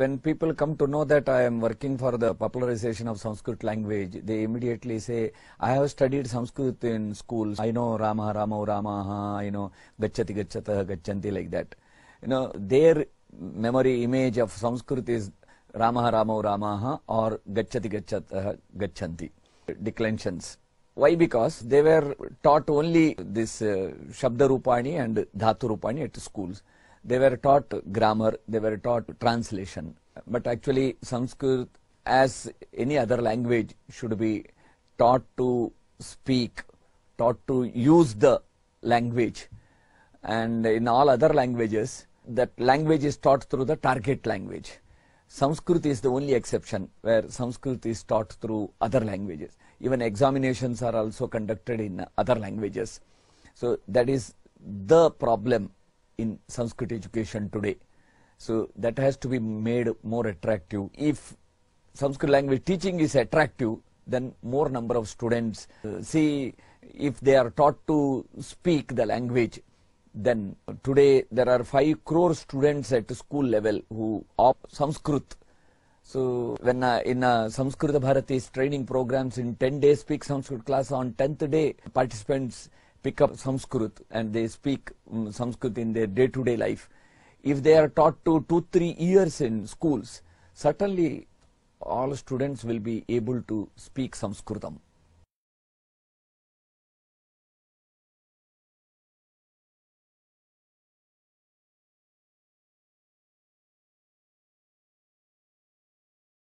when people come to know that I am working for the popularization of Sanskrit language, they immediately say, I have studied Sanskrit in schools. I know Rama, Ramo, Ramaha, I know Gachati, Gachatah, Gachanti, like that. You know, their memory image of Sanskrit is Rama, Ramo, Ramaha or Gachati, Gachatah, Gachanti. Declensions. Why? Because they were taught only this uh, Shabda Rupani and Dhatu Rupani at schools. They were taught grammar, they were taught translation. But actually Sanskrit as any other language should be taught to speak, taught to use the language. And in all other languages, that language is taught through the target language. Sanskrit is the only exception where Sanskrit is taught through other languages. Even examinations are also conducted in other languages. So that is the problem in Sanskrit education today. So that has to be made more attractive. If Sanskrit language teaching is attractive, then more number of students uh, see if they are taught to speak the language then today there are 5 crore students at school level who opt Sanskrit. So when uh, in uh, Sanskrit Bharati's training programs in 10 days speak Sanskrit class on 10th day participants pick up Sanskrit and they speak um, Sanskrit in their day to day life. If they are taught to 2-3 years in schools, certainly all students will be able to speak Sanskritam.